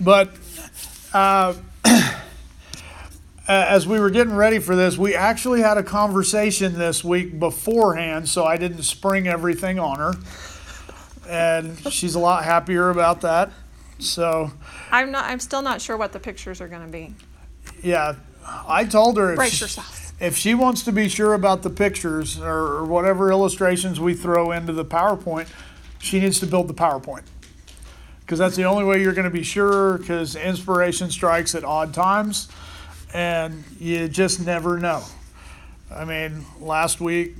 But uh, as we were getting ready for this, we actually had a conversation this week beforehand, so I didn't spring everything on her. And she's a lot happier about that. So, I'm not. I'm still not sure what the pictures are going to be. yeah, I told her if Brace she, yourself. if she wants to be sure about the pictures or whatever illustrations we throw into the PowerPoint, she needs to build the PowerPoint. Because that's the only way you're going to be sure, because inspiration strikes at odd times, and you just never know. I mean, last week,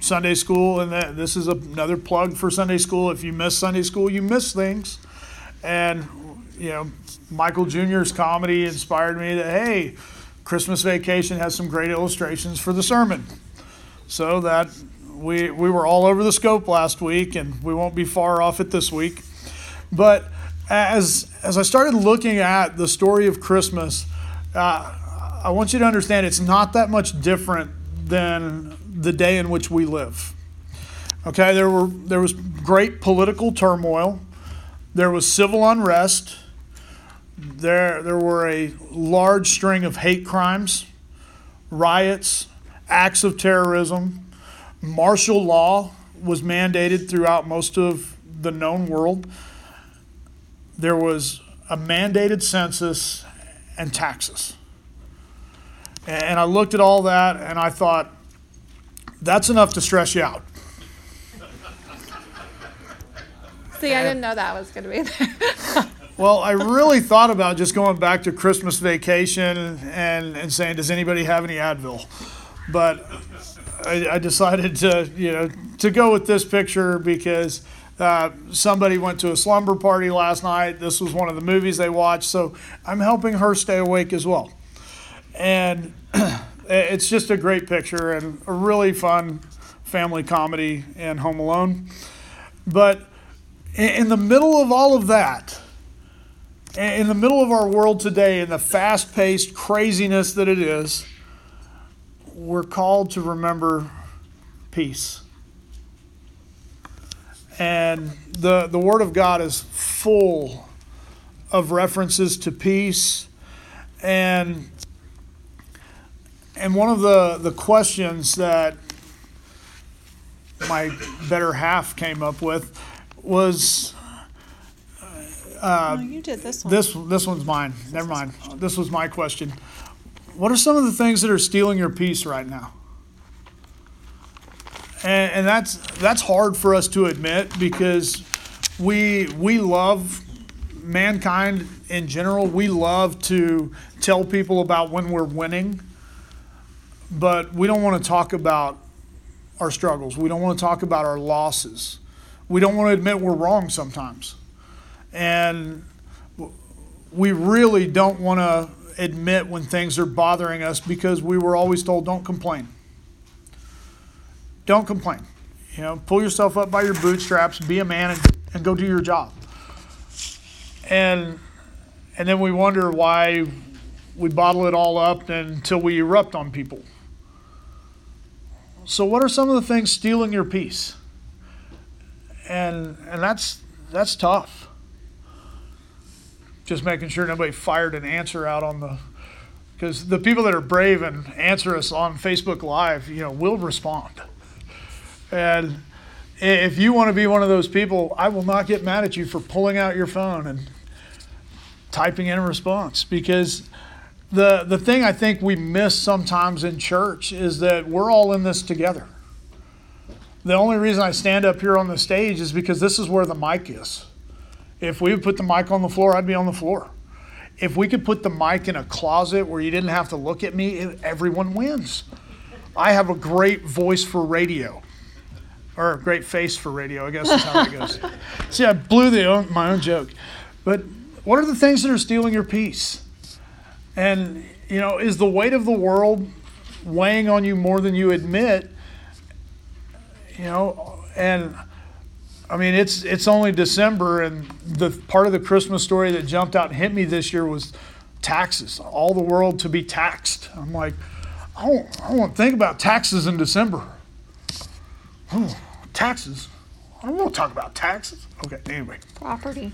Sunday school, and that, this is another plug for Sunday school. If you miss Sunday school, you miss things. And, you know, Michael Jr.'s comedy inspired me that, hey, Christmas Vacation has some great illustrations for the sermon. So that we, we were all over the scope last week, and we won't be far off it this week. But as, as I started looking at the story of Christmas, uh, I want you to understand it's not that much different than the day in which we live. Okay, there were there was great political turmoil. There was civil unrest. There there were a large string of hate crimes, riots, acts of terrorism. Martial law was mandated throughout most of the known world. There was a mandated census and taxes. And I looked at all that and I thought, that's enough to stress you out. See, I didn't know that was going to be there. Well, I really thought about just going back to Christmas vacation and, and saying, does anybody have any Advil? But I, I decided to, you know, to go with this picture because uh, somebody went to a slumber party last night. This was one of the movies they watched, so I'm helping her stay awake as well. And it's just a great picture and a really fun family comedy in Home Alone. But in the middle of all of that, in the middle of our world today, in the fast paced craziness that it is, we're called to remember peace. And the, the Word of God is full of references to peace. And, and one of the, the questions that my better half came up with was oh, you did this one. this this one's mine. Never mind. This was my question. What are some of the things that are stealing your peace right now? And, and that's that's hard for us to admit because we we love mankind in general. We love to tell people about when we're winning, but we don't want to talk about our struggles. We don't want to talk about our losses. We don't want to admit we're wrong sometimes. And we really don't want to admit when things are bothering us because we were always told don't complain. Don't complain. You know, pull yourself up by your bootstraps, be a man, and, and go do your job. And and then we wonder why we bottle it all up until we erupt on people. So, what are some of the things stealing your peace? And and that's that's tough just making sure nobody fired an answer out on the because the people that are brave and answer us on Facebook Live, you know, will respond. And if you want to be one of those people, I will not get mad at you for pulling out your phone and typing in a response because the the thing I think we miss sometimes in church is that we're all in this together. The only reason I stand up here on the stage is because this is where the mic is. If we would put the mic on the floor, I'd be on the floor. If we could put the mic in a closet where you didn't have to look at me, everyone wins. I have a great voice for radio, or a great face for radio, I guess is how it goes. See, I blew the own, my own joke. But what are the things that are stealing your peace? And, you know, is the weight of the world weighing on you more than you admit? You know, and I mean, it's it's only December, and the part of the Christmas story that jumped out and hit me this year was taxes. All the world to be taxed. I'm like, I don't, I don't want to think about taxes in December. Oh, taxes. I don't want to talk about taxes. Okay, anyway, Property.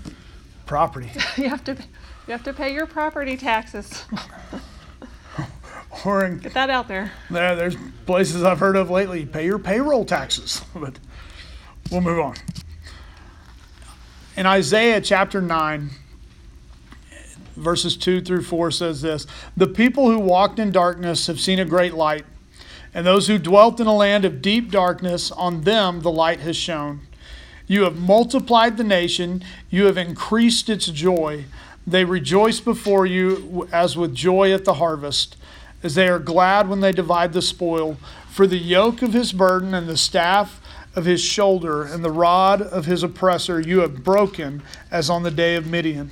property. you have to you have to pay your property taxes. or in, Get that out there. there, there's places I've heard of lately, pay your payroll taxes. But we'll move on. In Isaiah chapter 9, verses 2 through 4 says this The people who walked in darkness have seen a great light, and those who dwelt in a land of deep darkness, on them the light has shone. You have multiplied the nation, you have increased its joy. They rejoice before you as with joy at the harvest, as they are glad when they divide the spoil. For the yoke of his burden and the staff of his shoulder and the rod of his oppressor you have broken as on the day of Midian.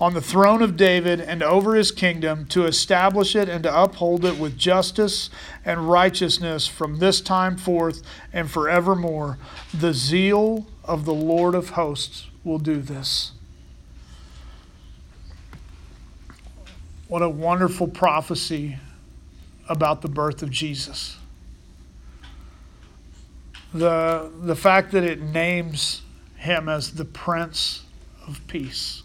on the throne of David and over his kingdom to establish it and to uphold it with justice and righteousness from this time forth and forevermore. The zeal of the Lord of hosts will do this. What a wonderful prophecy about the birth of Jesus. The, the fact that it names him as the Prince of Peace.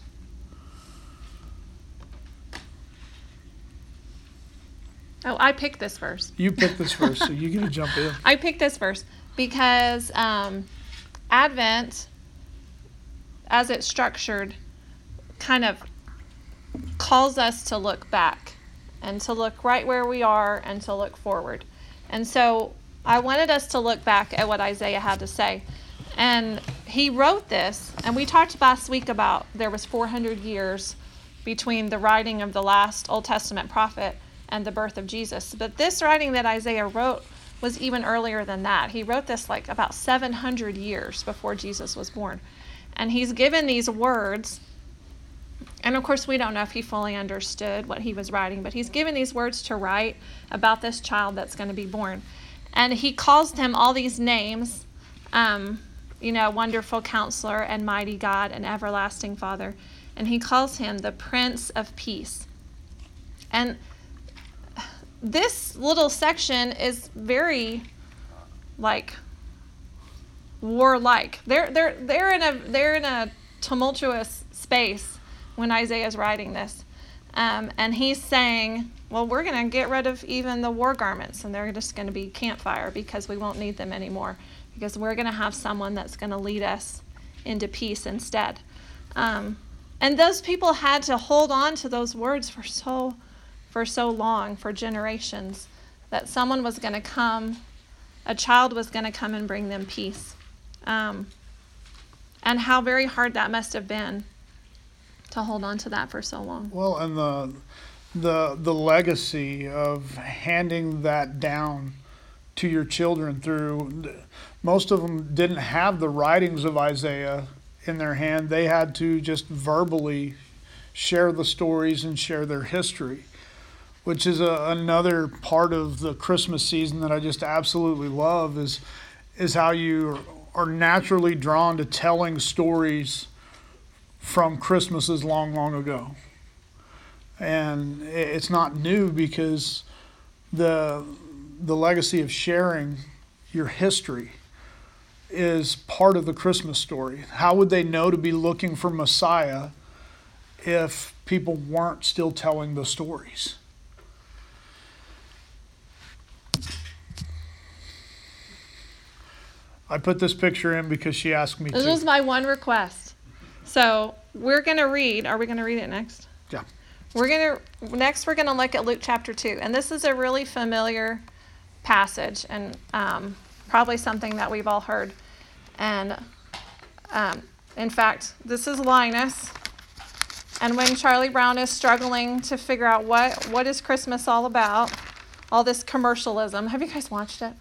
Oh, I picked this verse. You picked this verse, so you get to jump in. I picked this verse because um, Advent, as it's structured, kind of calls us to look back and to look right where we are and to look forward. And so I wanted us to look back at what Isaiah had to say. And he wrote this, and we talked last week about there was 400 years between the writing of the last Old Testament prophet and the birth of Jesus. But this writing that Isaiah wrote was even earlier than that. He wrote this like about 700 years before Jesus was born. And he's given these words. And of course, we don't know if he fully understood what he was writing, but he's given these words to write about this child that's going to be born. And he calls him all these names, um, you know, wonderful counselor and mighty God and everlasting Father. And he calls him the Prince of Peace. And this little section is very like warlike. They're they're they're in a they're in a tumultuous space when Isaiah is writing this, um, and he's saying, "Well, we're going to get rid of even the war garments, and they're just going to be campfire because we won't need them anymore, because we're going to have someone that's going to lead us into peace instead." Um, and those people had to hold on to those words for so for so long, for generations, that someone was going to come, a child was going to come and bring them peace. Um, and how very hard that must have been to hold on to that for so long. Well, and the the the legacy of handing that down to your children through most of them didn't have the writings of Isaiah in their hand. They had to just verbally share the stories and share their history which is a, another part of the Christmas season that I just absolutely love is is how you are naturally drawn to telling stories from Christmases long, long ago. And it's not new because the the legacy of sharing your history is part of the Christmas story. How would they know to be looking for Messiah if people weren't still telling the stories? I put this picture in because she asked me to This to. was my one request. So we're going to read. Are we going to read it next? Yeah. We're going to, next, we're going to look at Luke chapter 2. And this is a really familiar passage and um, probably something that we've all heard. And um, in fact, this is Linus. And when Charlie Brown is struggling to figure out what, what is Christmas all about, all this commercialism. Have you guys watched it?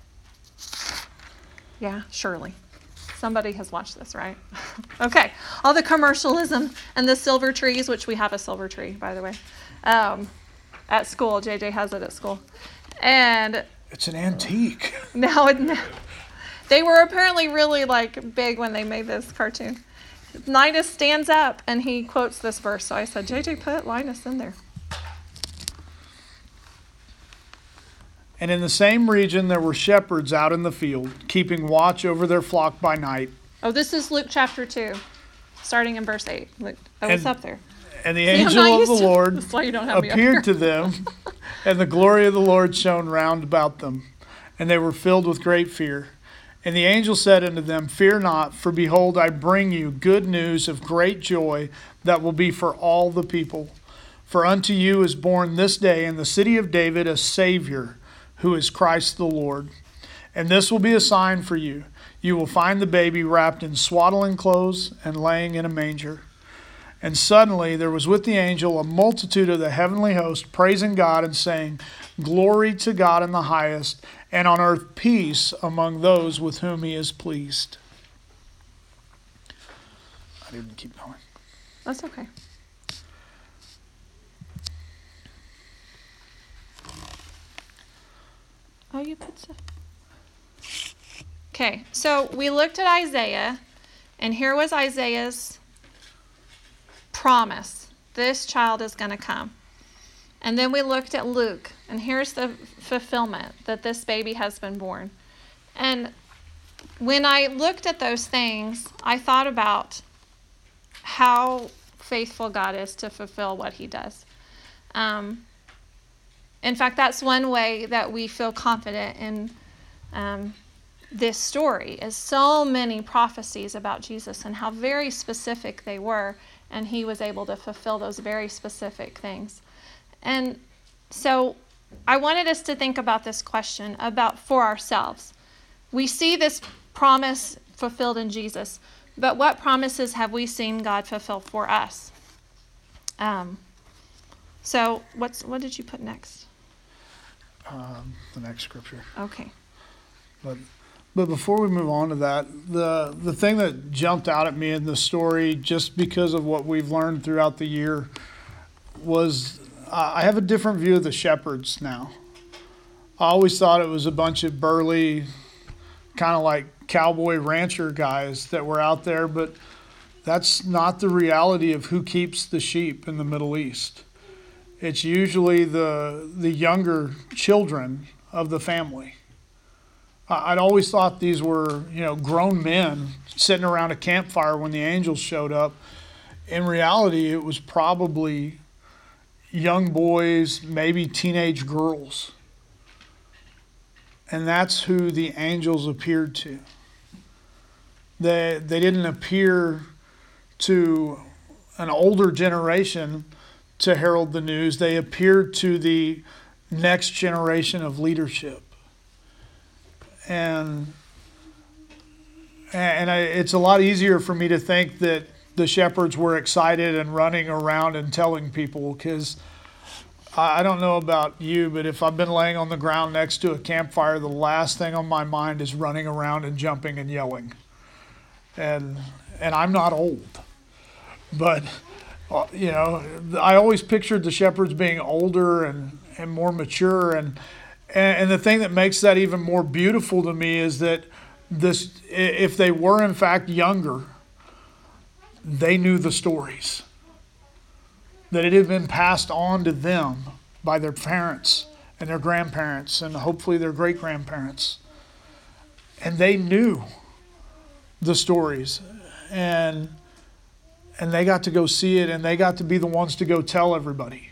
Yeah, surely. Somebody has watched this, right? okay. All the commercialism and the silver trees, which we have a silver tree, by the way, um, at school. JJ has it at school. And It's an antique. now it, they were apparently really like big when they made this cartoon. Linus stands up and he quotes this verse. So I said, JJ, put Linus in there. And in the same region there were shepherds out in the field, keeping watch over their flock by night. Oh, this is Luke chapter 2, starting in verse 8. Look, oh, it's up there. And the See, angel of the to- Lord That's why you don't have me up here. appeared to them, and the glory of the Lord shone round about them, and they were filled with great fear. And the angel said unto them, Fear not, for behold, I bring you good news of great joy that will be for all the people. For unto you is born this day in the city of David a Savior, who is Christ the Lord. And this will be a sign for you. You will find the baby wrapped in swaddling clothes and laying in a manger. And suddenly there was with the angel a multitude of the heavenly host praising God and saying, Glory to God in the highest, and on earth peace among those with whom he is pleased. I didn't keep going. That's okay. Oh, you Okay, so we looked at Isaiah, and here was Isaiah's promise this child is going to come. And then we looked at Luke, and here's the fulfillment that this baby has been born. And when I looked at those things, I thought about how faithful God is to fulfill what He does. Um, in fact, that's one way that we feel confident in um, this story is so many prophecies about Jesus and how very specific they were, and He was able to fulfill those very specific things. And so, I wanted us to think about this question about for ourselves. We see this promise fulfilled in Jesus, but what promises have we seen God fulfill for us? Um, so, what's what did you put next? Um, the next scripture. Okay. But but before we move on to that, the the thing that jumped out at me in the story, just because of what we've learned throughout the year, was uh, I have a different view of the shepherds now. I always thought it was a bunch of burly, kind of like cowboy rancher guys that were out there, but that's not the reality of who keeps the sheep in the Middle East. It's usually the the younger children of the family. I'd always thought these were, you know, grown men sitting around a campfire when the angels showed up. In reality, it was probably young boys, maybe teenage girls. And that's who the angels appeared to. They, they didn't appear to an older generation to herald the news, they appeared to the next generation of leadership and and I, it's a lot easier for me to think that the shepherds were excited and running around and telling people because I I don't know about you, but if I've been laying on the ground next to a campfire, the last thing on my mind is running around and jumping and yelling. And and I'm not old, but Uh, you know, I always pictured the shepherds being older and and more mature and and, and the thing that makes that even more beautiful to me is that this, if they were in fact younger, they knew the stories. That it had been passed on to them by their parents and their grandparents and hopefully their great grandparents. And they knew the stories. And and they got to go see it and they got to be the ones to go tell everybody.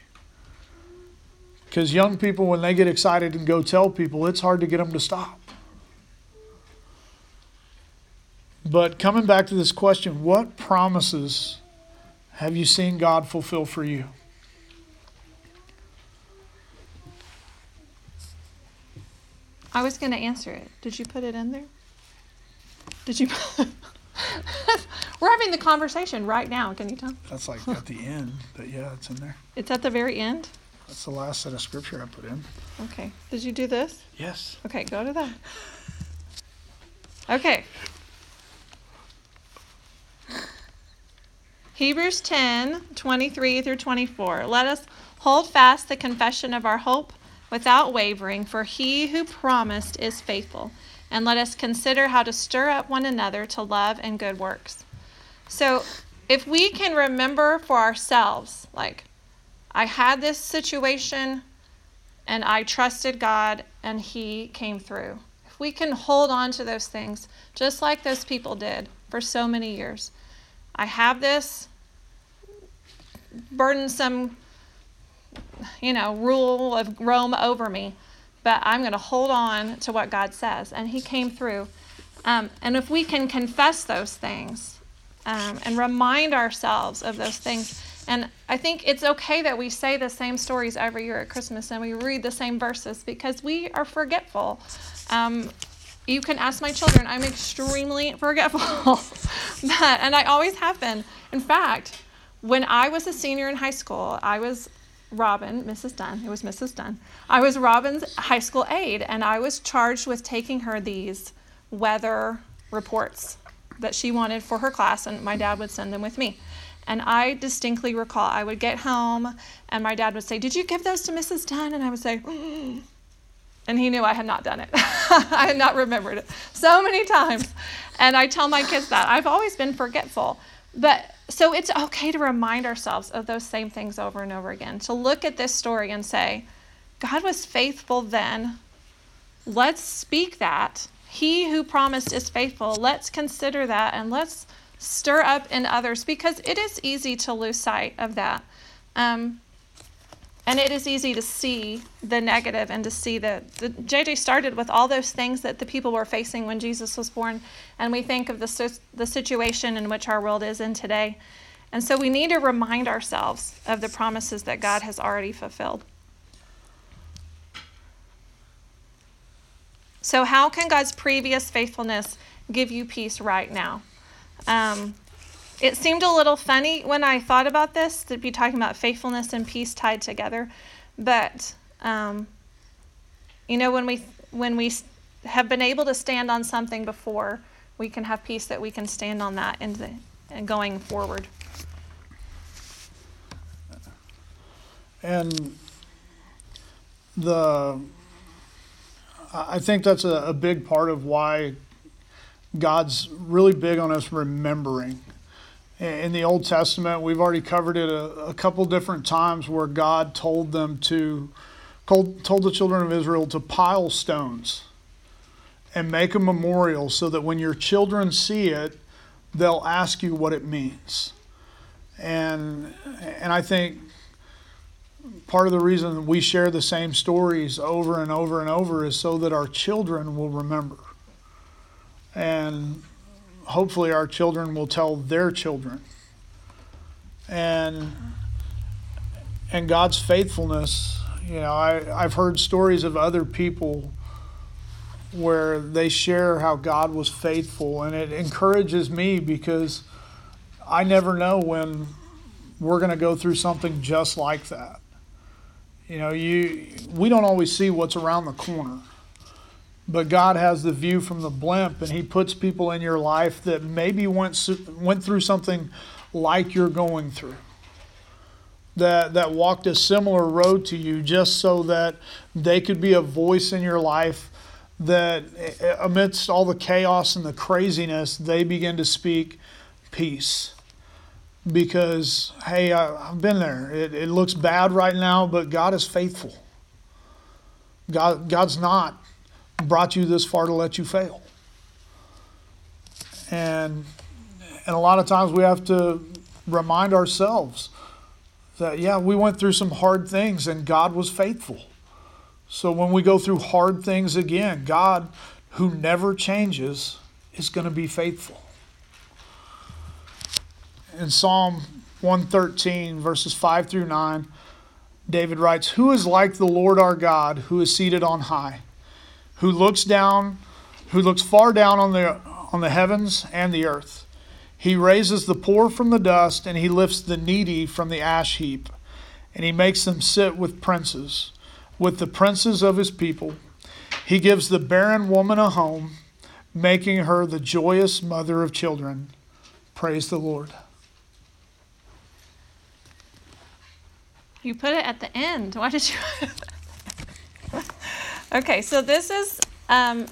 Because young people, when they get excited and go tell people, it's hard to get them to stop. But coming back to this question, what promises have you seen God fulfill for you? I was going to answer it. Did you put it in there? Did you? We're having the conversation right now. Can you tell? That's like at the end, but yeah, it's in there. It's at the very end? That's the last set of scripture I put in. Okay. Did you do this? Yes. Okay, go to that. Okay. Hebrews 10 23 through 24. Let us hold fast the confession of our hope without wavering, for he who promised is faithful. And let us consider how to stir up one another to love and good works. So, if we can remember for ourselves, like, I had this situation and I trusted God and He came through. If we can hold on to those things, just like those people did for so many years, I have this burdensome, you know, rule of Rome over me, but I'm going to hold on to what God says. And He came through. Um, and if we can confess those things um, and remind ourselves of those things, and I think it's okay that we say the same stories every year at Christmas and we read the same verses because we are forgetful. Um, you can ask my children, I'm extremely forgetful. but, and I always have been. In fact, when I was a senior in high school, I was Robin, Mrs. Dunn, it was Mrs. Dunn. I was Robin's high school aide, and I was charged with taking her these weather reports that she wanted for her class, and my dad would send them with me. And I distinctly recall I would get home and my dad would say, Did you give those to Mrs. Dunn? And I would say, mm. And he knew I had not done it. I had not remembered it so many times. And I tell my kids that. I've always been forgetful. But so it's okay to remind ourselves of those same things over and over again. To look at this story and say, God was faithful then. Let's speak that. He who promised is faithful. Let's consider that and let's stir up in others because it is easy to lose sight of that. Um, and it is easy to see the negative and to see that the JJ started with all those things that the people were facing when Jesus was born. And we think of the, the situation in which our world is in today. And so we need to remind ourselves of the promises that God has already fulfilled. So, how can God's previous faithfulness give you peace right now? Um, it seemed a little funny when I thought about this to be talking about faithfulness and peace tied together, but um, you know when we when we have been able to stand on something before, we can have peace that we can stand on that and and going forward. And the I think that's a, a big part of why God's really big on us remembering. In the Old Testament, we've already covered it a, a couple different times where God told them to, told, told the children of Israel to pile stones and make a memorial so that when your children see it, they'll ask you what it means. And, and I think part of the reason we share the same stories over and over and over is so that our children will remember and hopefully our children will tell their children. And and God's faithfulness, you know, I, I've heard stories of other people where they share how God was faithful, and it encourages me because I never know when we're going to go through something just like that. You know, you we don't always see what's around the corner. But God has the view from the blimp, and He puts people in your life that maybe went, went through something like you're going through. That, that walked a similar road to you just so that they could be a voice in your life that eh, amidst all the chaos and the craziness, they begin to speak peace. Because, hey, I, have been there. It, it looks bad right now, but God is faithful. God, God's not brought you this far to let you fail. And and a lot of times we have to remind ourselves that yeah, we went through some hard things and God was faithful. So when we go through hard things again, God who never changes is going to be faithful. In Psalm 113 verses 5 through 9, David writes, "Who is like the Lord our God, who is seated on high?" Who looks down, who looks far down on the on the heavens and the earth. He raises the poor from the dust, and he lifts the needy from the ash heap, and he makes them sit with princes, with the princes of his people. He gives the barren woman a home, making her the joyous mother of children. Praise the Lord. You put it at the end. Why did you? okay, so this is. Um,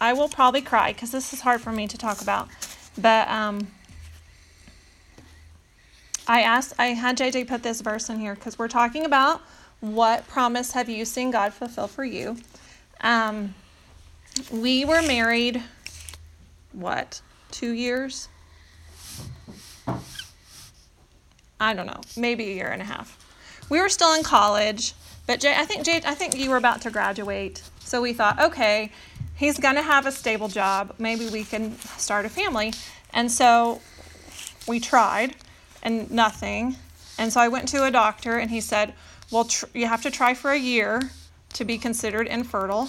I will probably cry because this is hard for me to talk about. But um, I asked. I had JJ put this verse in here because we're talking about what promise have you seen God fulfill for you. Um, we were married. What? Two years. I don't know, maybe a year and a half. We were still in college, but Jay, I think Jay, I think you were about to graduate. So we thought, okay, he's gonna have a stable job. Maybe we can start a family. And so we tried, and nothing. And so I went to a doctor, and he said, well, tr- you have to try for a year to be considered infertile.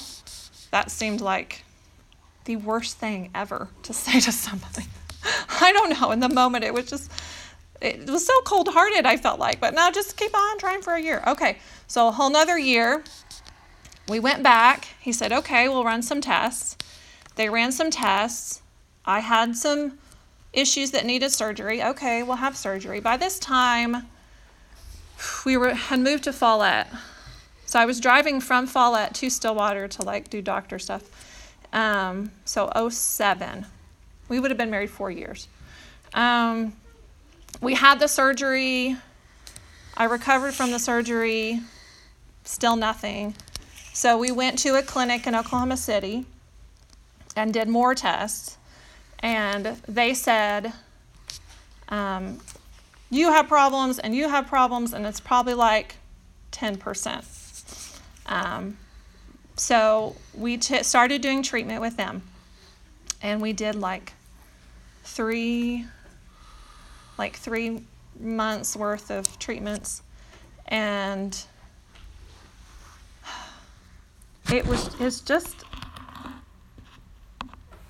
That seemed like the worst thing ever to say to somebody. I don't know. In the moment, it was just it was so cold hearted, I felt like. But now just keep on trying for a year. Okay, so a whole nother year. We went back. He said, okay, we'll run some tests. They ran some tests. I had some issues that needed surgery. Okay, we'll have surgery. By this time, we were had moved to Follett. So I was driving from Follett to Stillwater to like do doctor stuff. Um, so 07. We would have been married four years. Um, we had the surgery. I recovered from the surgery, still nothing. So we went to a clinic in Oklahoma City and did more tests. And they said, um, You have problems, and you have problems, and it's probably like 10%. Um, so we t- started doing treatment with them. And we did like three like three months worth of treatments. And it was it's just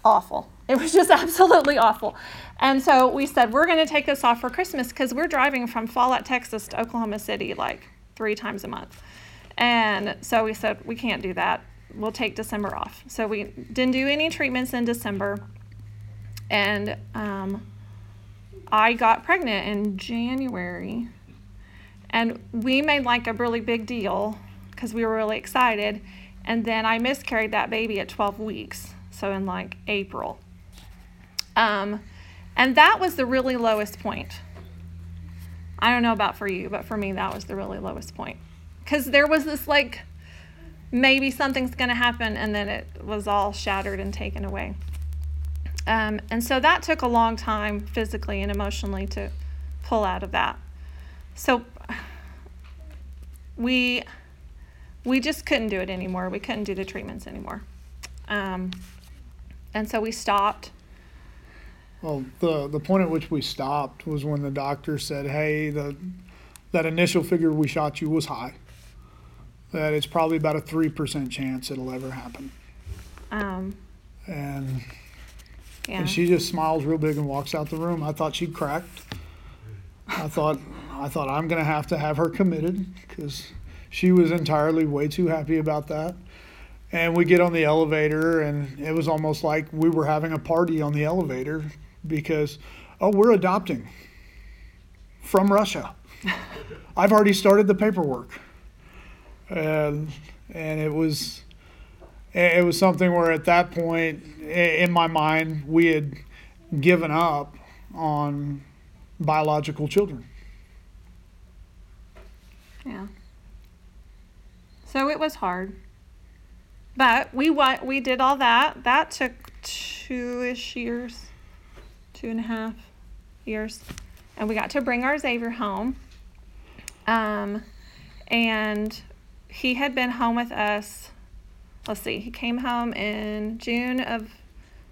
awful. It was just absolutely awful. And so we said we're going to take this off for christmas because we're driving from follett texas to oklahoma city like three times a month. And so we said we can't do that. We'll take december off. So we didn't do any treatments in december. And um, I got pregnant in January, and we made like a really big deal because we were really excited. And then I miscarried that baby at 12 weeks, so in like April. Um, and that was the really lowest point. I don't know about for you, but for me, that was the really lowest point. Because there was this like, maybe something's going to happen, and then it was all shattered and taken away. Um, and so that took a long time physically and emotionally to pull out of that. So we we just couldn't do it anymore. We couldn't do the treatments anymore. Um, and so we stopped. Well, the the point at which we stopped was when the doctor said, "Hey, the that initial figure we shot you was high. That it's probably about a three percent chance it'll ever happen." Um, And yeah. and she just smiles real big and walks out the room. I thought she'd cracked. I thought I thought I'm gonna have to have her committed because she was entirely way too happy about that. And we get on the elevator, and it was almost like we were having a party on the elevator because, oh, we're adopting from Russia. I've already started the paperwork, and and it was it was something where at that point in my mind we had given up on biological children. Yeah. So it was hard. But we wa- we did all that. That took two ish years, two and a half years. And we got to bring our Xavier home. Um, and he had been home with us. Let's see, he came home in June of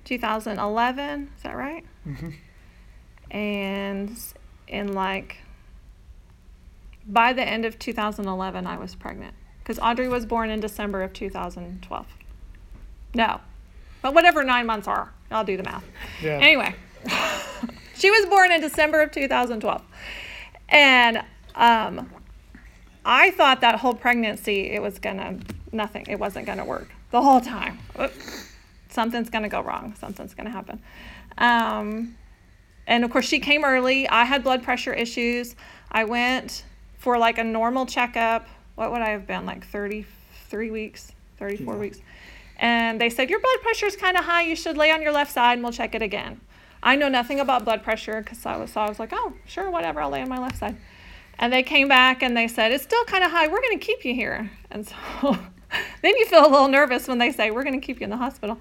2011. Is that right? Mm-hmm. And in like by the end of 2011, I was pregnant because Audrey was born in December of 2012. No, but whatever nine months are, I'll do the math. Yeah. Anyway, she was born in December of 2012, and um, I thought that whole pregnancy it was gonna nothing. It wasn't gonna work the whole time. Oop. Something's gonna go wrong. Something's gonna happen. Um, and of course, she came early. I had blood pressure issues. I went for like a normal checkup. What would I have been like 33 weeks, 34 Yeah. weeks? And they said, Your blood pressure is kind of high. You should lay on your left side and we'll check it again. I know nothing about blood pressure because I was, so I was like, Oh, sure, whatever. I'll lay on my left side. And they came back and they said, It's still kind of high. We're going to keep you here. And so then you feel a little nervous when they say, We're going to keep you in the hospital.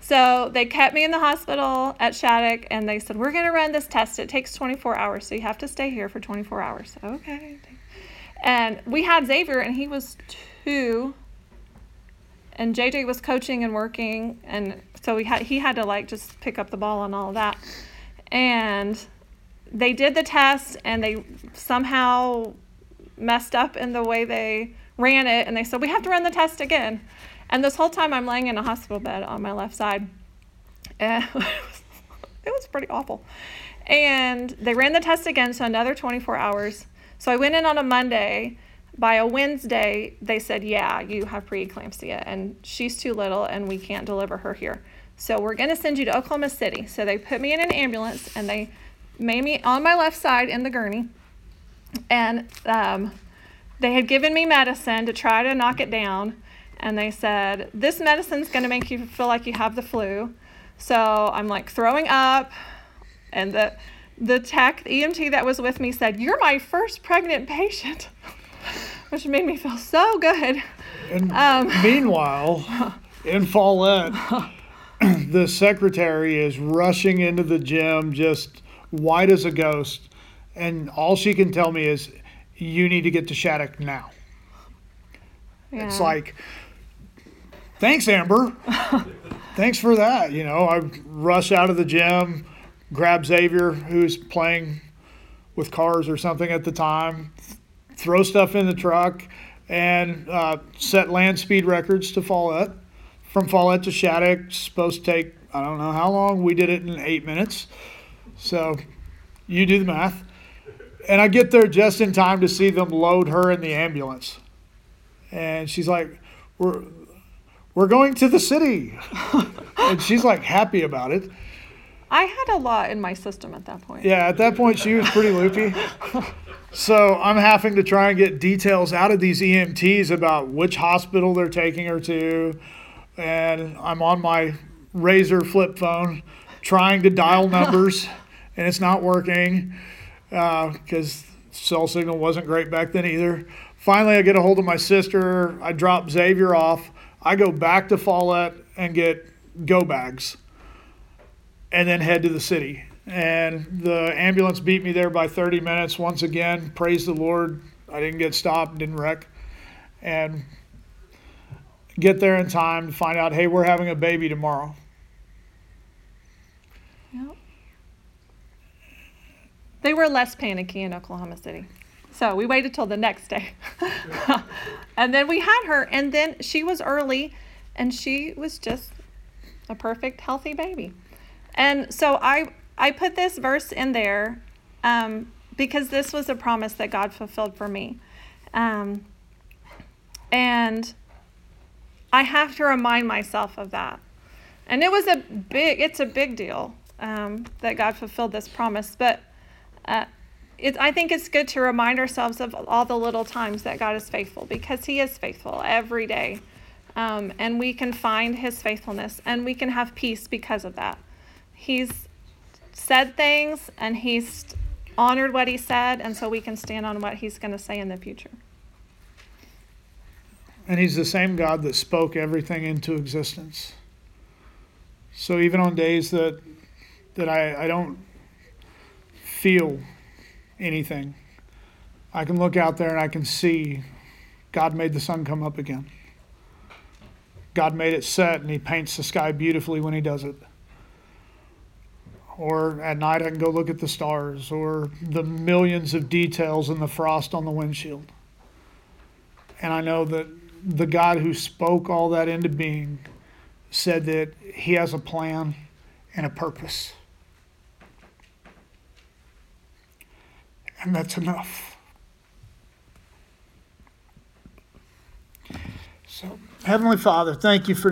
So they kept me in the hospital at Shattuck and they said, We're going to run this test. It takes 24 hours. So you have to stay here for 24 hours. Okay. And we had Xavier and he was two. And JJ was coaching and working. And so we had, he had to like just pick up the ball and all of that. And they did the test and they somehow messed up in the way they ran it and they said we have to run the test again. And this whole time i'm laying in a hospital bed on my left side. And it was, pretty awful. And they ran the test again so another 24 hours. So i went in on a monday. By a wednesday they said yeah you have preeclampsia and she's too little and we can't deliver her here. So we're going to send you to oklahoma city. So they put me in an ambulance and they made me on my left side in the gurney. And um, they had given me medicine to try to knock it down and they said this medicine's going to make you feel like you have the flu so i'm like throwing up and the the tech the emt that was with me said you're my first pregnant patient which made me feel so good And Um. meanwhile, in Follett, the secretary is rushing into the gym just white as a ghost. And all she can tell me is, you need to get to Shattuck now. It's like, thanks, Amber. thanks for that. You know, I rush out of the gym, grab Xavier, who's playing with cars or something at the time, throw stuff in the truck, and uh, set land speed records to Follett. From Follett to Shattuck, supposed to take, I don't know how long. We did it in eight minutes. So you do the math. And I get there just in time to see them load her in the ambulance. And she's like, We're we're going to the city. and she's like happy about it. i had a lot in my system at that point Yeah, at that point she was pretty loopy. So I'm having to try and get details out of these EMTs about which hospital they're taking her to. And I'm on my Razor flip phone trying to dial numbers, and it's not working Uh, because cell signal wasn't great back then either. Finally, I get a hold of my sister. I drop Xavier off. I go back to Follett and get go bags and then head to the city. And the ambulance beat me there by 30 minutes. Once again, praise the Lord, I didn't get stopped, didn't wreck. And get there in time to find out, hey, we're having a baby tomorrow. Yep. They were less panicky in Oklahoma City. So we waited till the next day. and then we had her, and then she was early, and she was just a perfect, healthy baby. And so I, I put this verse in there um, because this was a promise that God fulfilled for me. Um, and I have to remind myself of that. And it was a big, it's a big deal um, that God fulfilled this promise. But uh, it, I think it's good to remind ourselves of all the little times that God is faithful because He is faithful every day. Um, and we can find His faithfulness and we can have peace because of that. He's said things and He's honored what He said, and so we can stand on what He's going to say in the future. And he's the same God that spoke everything into existence. So even on days that that I, I don't feel anything, I can look out there and I can see God made the sun come up again. God made it set and he paints the sky beautifully when he does it. Or at night I can go look at the stars or the millions of details in the frost on the windshield. And I know that the God who spoke all that into being said that he has a plan and a purpose. And that's enough. So, Heavenly Father, thank you for